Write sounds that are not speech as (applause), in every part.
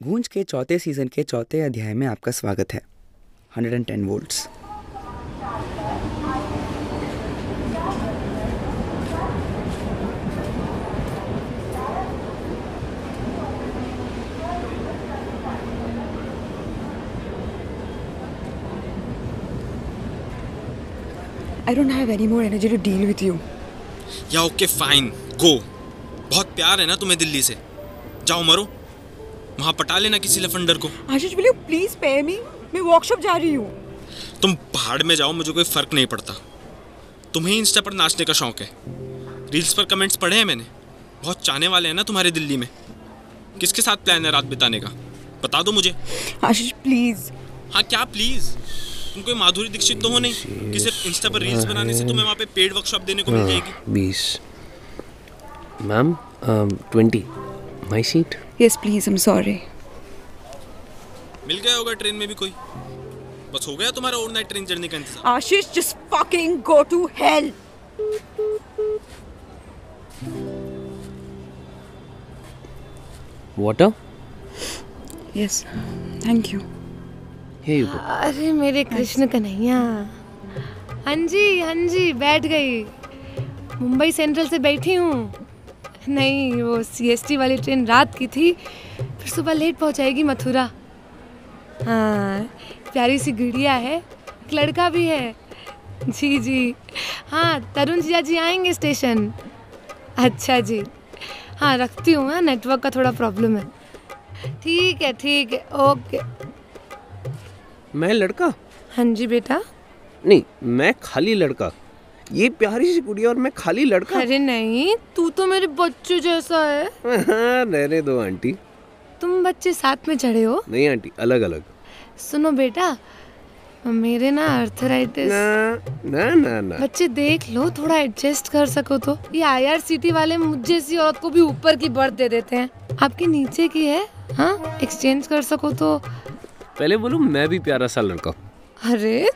गूंज के चौथे सीज़न के चौथे अध्याय में आपका स्वागत है। 110 volts I don't have any more energy to deal with you. या ओके फाइन गो बहुत प्यार है ना तुम्हें दिल्ली से। जाओ मरो। वहाँ पटा लेना किसी लफंडर को। Ashish you please spare me? मैं वर्कशॉप जा रही हूँ। तुम पहाड़ में जाओ मुझे कोई फ़र्क नहीं पड़ता। तुम्हें इंस्टा पर नाचने का शौक है। रील्स पर कमेंट्स पढ़े हैं मैंने। बहुत चाहने वाले हैं ना तुम्हारे दिल्ली में। किसके साथ प्लान है रात बिताने का? बता दो मुझे। आशीष प्लीज़ हाँ क्या प्लीज़ तुम कोई माधुरी दीक्षित तो हो नहीं? कि सिर्फ़ इंस्टा पर रील्स बनाने से तुम्हें वहाँ पे पेड वर्कशॉप देने को मिल जाएगी? बीस। Ma'am twenty. My seat yes please I am sorry मिल गया होगा ट्रेन में भी कोई? बस हो गया तुम्हारा ओवरनाइट ट्रेन जर्नी का इंतज़ार। Ashish just fucking go to hell. Water Yes, thank you. Hey you go अरे मेरे कृष्ण कन्हैया। हाँ जी हाँ जी बैठ गई। मुंबई सेंट्रल से बैठी हूँ। नहीं वो सीएसटी वाली ट्रेन रात की थी फिर सुबह लेट पहुँचाएगी मथुरा। हाँ प्यारी सी गुड़िया है एक लड़का भी है। जी जी। हाँ तरुण जिया जी आएँगे स्टेशन अच्छा जी। हाँ रखती हूँ हाँ नेटवर्क का थोड़ा प्रॉब्लम है। ठीक है ठीक है ओके मैं लड़का? हाँ जी बेटा। नहीं मैं खाली लड़का। ये प्यारी सी गुड़िया और मैं खाली लड़का। अरे नहीं तू तो मेरे बच्चे जैसा है। हाँ, रहने दो आंटी। तुम बच्चे साथ में चढ़े हो? नहीं आंटी अलग अलग सुनो बेटा मेरे ना अर्थराइटिस ना ना ना ना। बच्चे देख लो थोड़ा एडजस्ट कर सको तो। ये आईआरसीटी वाले मुझ जैसी औरत को भी ऊपर की बर्थ दे देते हैं। आपके नीचे की है? हाँ एक्सचेंज कर सको तो। पहले बोलो मैं भी प्यारा सा लड़का अरे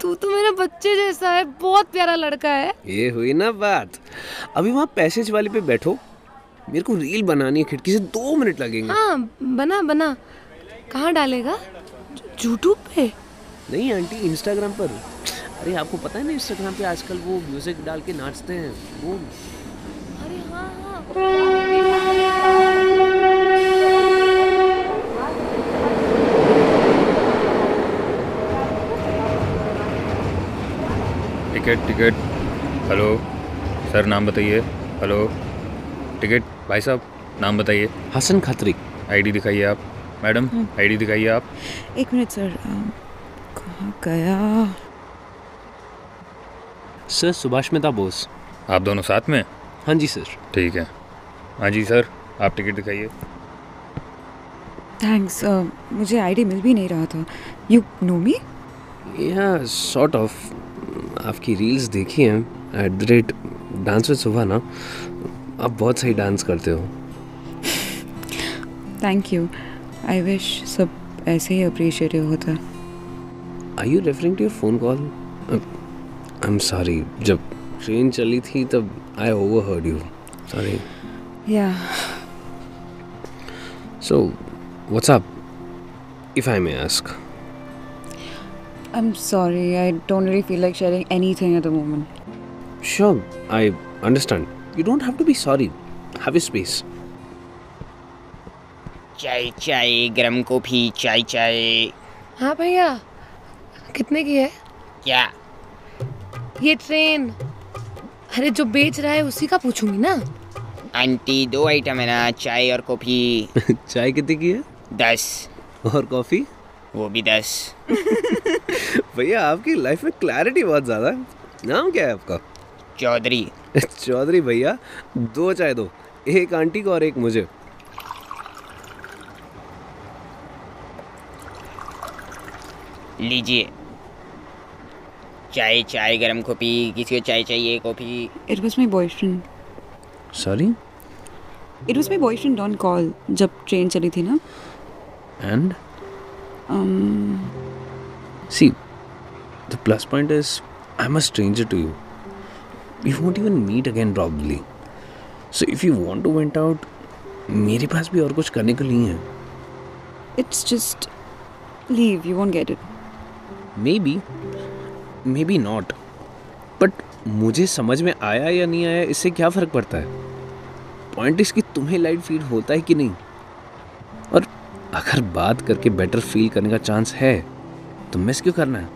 तू तो मेरे बच्चे जैसा है बहुत प्यारा लड़का है। ये हुई ना बात। अभी वहाँ पैसेज वाले पे बैठो। मेरे को रील बनानी है खिड़की से दो मिनट लगेंगे। हाँ बना बना। कहाँ डालेगा? यूट्यूब पे? नहीं आंटी इंस्टाग्राम पर। अरे आपको पता है ना इंस्टाग्राम पे आजकल वो म्यूज़िक डाल के नाचते हैं वो। अरे हाँ हाँ। Ticket ticket. हेलो सर नाम बताइए। हेलो टिकट भाई साहब नाम बताइए। हसन खत्री। आईडी दिखाइए आप। मैडम आईडी दिखाइए आप। एक मिनट सर। कहाँ गया? सर सुभाष मेहता बोस। आप दोनों साथ में? हाँ जी सर। ठीक है। हाँ जी सर आप टिकट दिखाइए। थैंक्स। uh, मुझे आईडी मिल भी नहीं रहा था। You know me? या सॉर्ट ऑफ़ आपकी रील्स देखी हैं at the rate dance with सुबह ना आप बहुत सही डांस करते हो। थैंक यू आई विश सब ऐसे ही अप्रिशिएटिव होता। Are you referring to your phone call I am sorry जब ट्रेन चली थी तब I overheard you sorry या so what's up if I may ask I am sorry I don't really feel like sharing anything at the Sure, I understand. You don't have to be sorry. Have a space. चाय चाय गरम coffee चाय चाय। हाँ भैया कितने की है? क्या? ये ट्रेन अरे जो बेच रहा है उसी का पूछूँगी ना। आंटी दो आइटम है ना चाय और कॉफ़ी। (laughs) चाय कितने की है? दस। और कॉफ़ी? वो भी दस (laughs) भैया आपकी लाइफ में क्लैरिटी बहुत ज़्यादा है। नाम क्या है आपका? चौधरी. (laughs) चौधरी भैया दो चाय दो एक आंटी को और एक मुझे। लीजिए. चाय चाय गरम कॉफ़ी किसी को चाय चाहिए coffee? It was my boyfriend sorry it was my boyfriend on call जब ट्रेन चली थी ना। And um, See, the plus point is I'm a stranger to you. We won't even meet again probably. So if you want to went out, मेरे पास भी और कुछ करने को नहीं है It's just leave. You won't get it. Maybe maybe not but मुझे समझ में आया या नहीं आया इससे क्या फ़र्क पड़ता है पॉइंट इसकी तुम्हें लाइट फील होता है कि नहीं और अगर बात करके बेटर फील करने का चांस है तो मिस क्यों करना है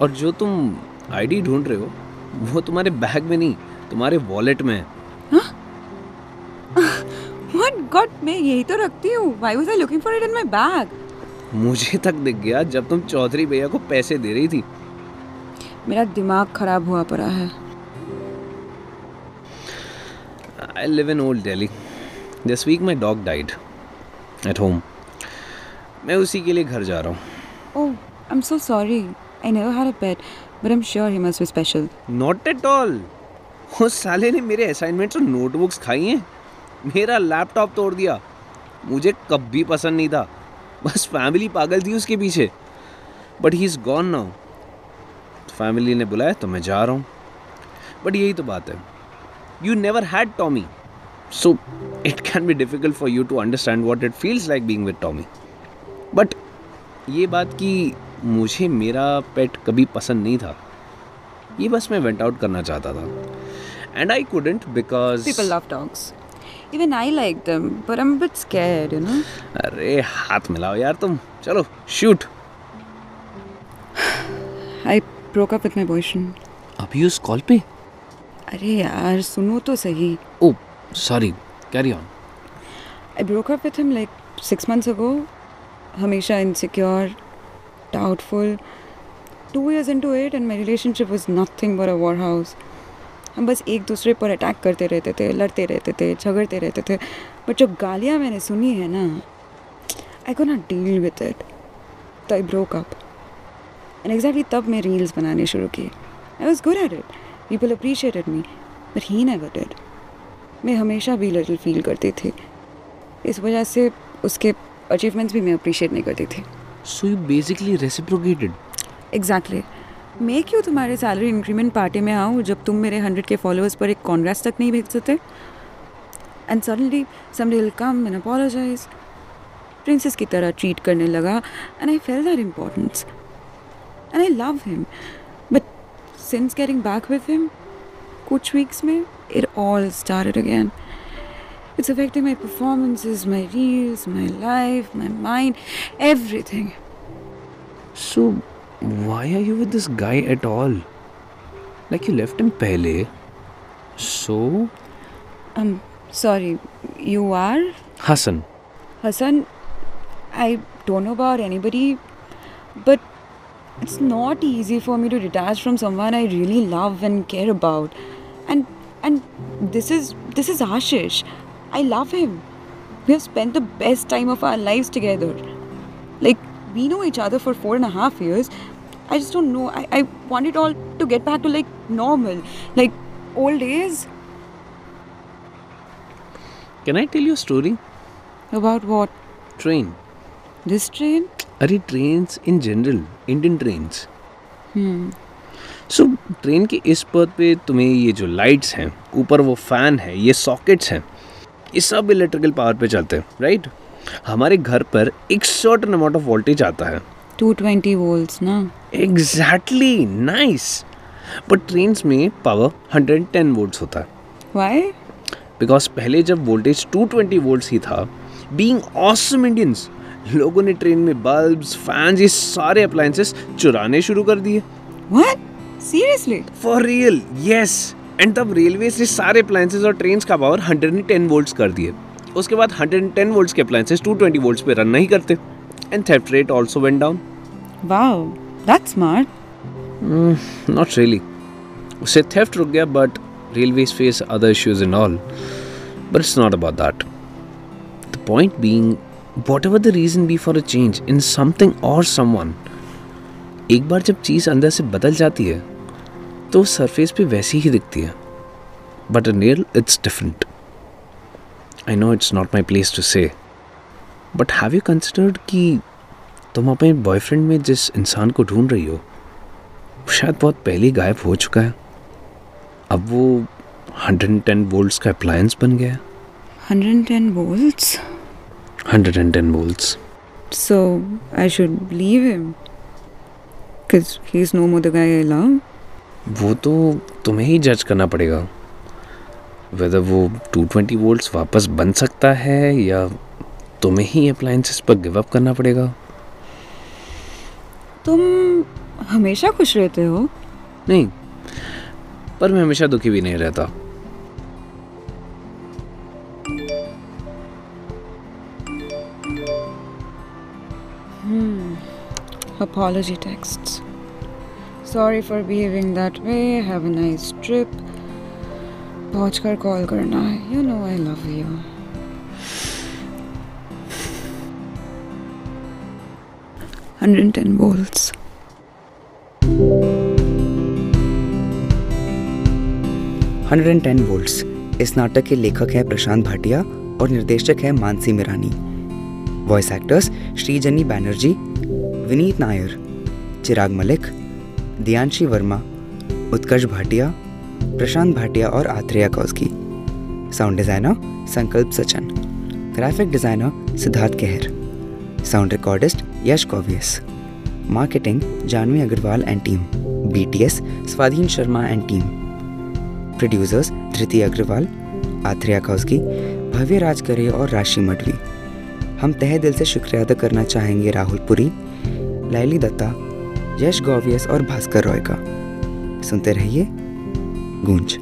और जो तुम आईडी ढूंढ रहे हो वो तुम्हारे बैग में नहीं तुम्हारे वॉलेट में है What God? मैं यही तो रखती हूँ. Why was I looking for it in my bag? मुझे तक दिख गया जब तुम चौधरी भैया को पैसे दे रही थी मेरा दिमाग खराब हुआ पड़ा है. I live in Old Delhi. This week my dog died at home. मैं उसी के लिए घर जा रहा हूँ। Oh, I'm so sorry. I never had a pet, but I'm sure he must be special. Not at all उस साले ने मेरे असाइनमेंट्स और नोटबुक्स खाई हैं। मेरा लैपटॉप तोड़ दिया। मुझे कभी पसंद नहीं था। बस फैमिली पागल थी उसके पीछे। But he is gone now family ने बुलाया तो मैं जा रहा हूँ। बट यही तो बात है। You never had Tommy so it can be difficult for you to understand what it feels like being with Tommy but ये बात कि मुझे मेरा पेट कभी पसंद नहीं था ये बस मैं वेंट आउट करना चाहता था and I couldn't because People love dogs. Even I like them, but I'm a bit scared, you know? अरे हाथ मिलाओ यार तुम चलो shoot (sighs) I broke up with my boyfriend. अभी उस कॉल पे अरे यार सुनो तो सही. ओ sorry carry on I broke up with him like six months ago. हमेशा insecure, doubtful. Two years into it and my relationship was nothing but a war house. हम बस एक दूसरे पर अटैक करते रहते थे लड़ते रहते थे झगड़ते रहते थे। बट जो गालियाँ मैंने सुनी है ना आई को नॉट डील विद इट तो I broke up and exactly तब मैं रील्स बनाने शुरू की I was good at it people appreciated me but he never did मैं हमेशा भी लिटिल फील करती थी। इस वजह से उसके अचीवमेंट्स भी मैं अप्रिशिएट नहीं करती थी। So you basically reciprocated exactly मैं क्यों तुम्हारे सैलरी इंक्रीमेंट पार्टी में आऊँ जब तुम मेरे हंड्रेड के फॉलोअर्स पर एक कॉन्ग्रेस तक नहीं भेज सकते? And suddenly someday will come and apologize princess की तरह ट्रीट करने लगा and I fell that importance and I love him but since getting back with him कुछ वीक्स में it all started again. It's affecting my performances, my reels, my life, my mind, everything. So, why are you with this guy at all? Like you left him pehle. So? Um, sorry, you are? Hassan. Hassan, I don't know about anybody, but it's not easy for me to detach from someone I really love and care about. And and this is this is Ashish. I love him. We have spent the best time of our lives together. Like we know each other for four and a half years. I just don't know. I, I want it all to get back to like normal. Like old days. Can I tell you a story? About what? Train. This train? Are trains in general, Indian trains. Hmm. So so, train के इस पद पे तुम्हें ये जो lights हैं ऊपर वो फ़ैन है ये सॉकेट्स हैं ये सब इलेक्ट्रिकल पावर पे चलते हैं राइट हमारे घर पर एक सर्टन अमाउंट ऑफ़ वोल्टेज आता है। 220 volts, na? Exactly nice but trains में पावर 110 वोल्ट्स होता है। Why? बिकॉज़ पहले जब वोल्टेज 220 वोल्ट्स ही था बीइंग ऑसम इंडियंस लोगों ने ट्रेन में बल्ब्स फैंस ये सारे अप्लायंसेस चुराने शुरू कर दिए। What? Seriously? For real yes and तब रेलवे ने सारे अप्लायंसेस और ट्रेन का पावर 110 वोल्ट्स कर दिए। उसके बाद 110 वोल्ट्स के अप्लायंसेस 220 वोल्ट्स पे रन नहीं करते। And theft rate also went down Wow, that's smart. Not really उससे थेफ्ट रुक गया but railways face other issues in all but it's not about that the point being whatever the reason be for a change in something और someone एक बार जब चीज़ अंदर से बदल जाती है तो सरफेस पे वैसी ही दिखती है। But in real it's different I know it's not my place to say but have you considered कि तुम अपने बॉयफ्रेंड में जिस इंसान को ढूंढ रही हो शायद बहुत पहले गायब हो चुका है। अब वो 110 वोल्ट्स का अप्लायंस बन गया है। 110 volts? 110 volts So I should leave him. Because he's no more the guy I love. वो तो तुम्हें ही जज करना पड़ेगा। वेदर वो 220 वोल्ट्स वापस बन सकता है या तुम्हें ही अप्लायंसेस पर गिव अप करना पड़ेगा। तुम हमेशा खुश रहते हो? नहीं पर मैं हमेशा दुखी भी नहीं रहता। Apology texts. Sorry for behaving that way. Have a nice trip. पहुँच कर कॉल करना है you know I love you hundred ten volts hundred and ten volts इस नाटक के लेखक हैं प्रशांत भाटिया और निर्देशक हैं मानसी मिरानी वॉइस एक्टर्स श्रीजनी बैनर्जी विनीत नायर, चिराग मलिक, दियांशी वर्मा, उत्कर्ष भाटिया, प्रशांत भाटिया और Atreya Kauski sound designer Sankalp Sachan, graphic designer Siddharth Kehar, sound recordist Yash कॉवियस, marketing Janhavi Agarwal and team BTS Swadhin Sharma and team producers Dhriti Agarwal, Atreya Kauski Bhavya Rajkare और राशि मडवी। हम तहे दिल से शुक्रिया अदा करना चाहेंगे राहुल पुरी लैली दत्ता यश गौवियस और भास्कर रॉय का। सुनते रहिए गूंज।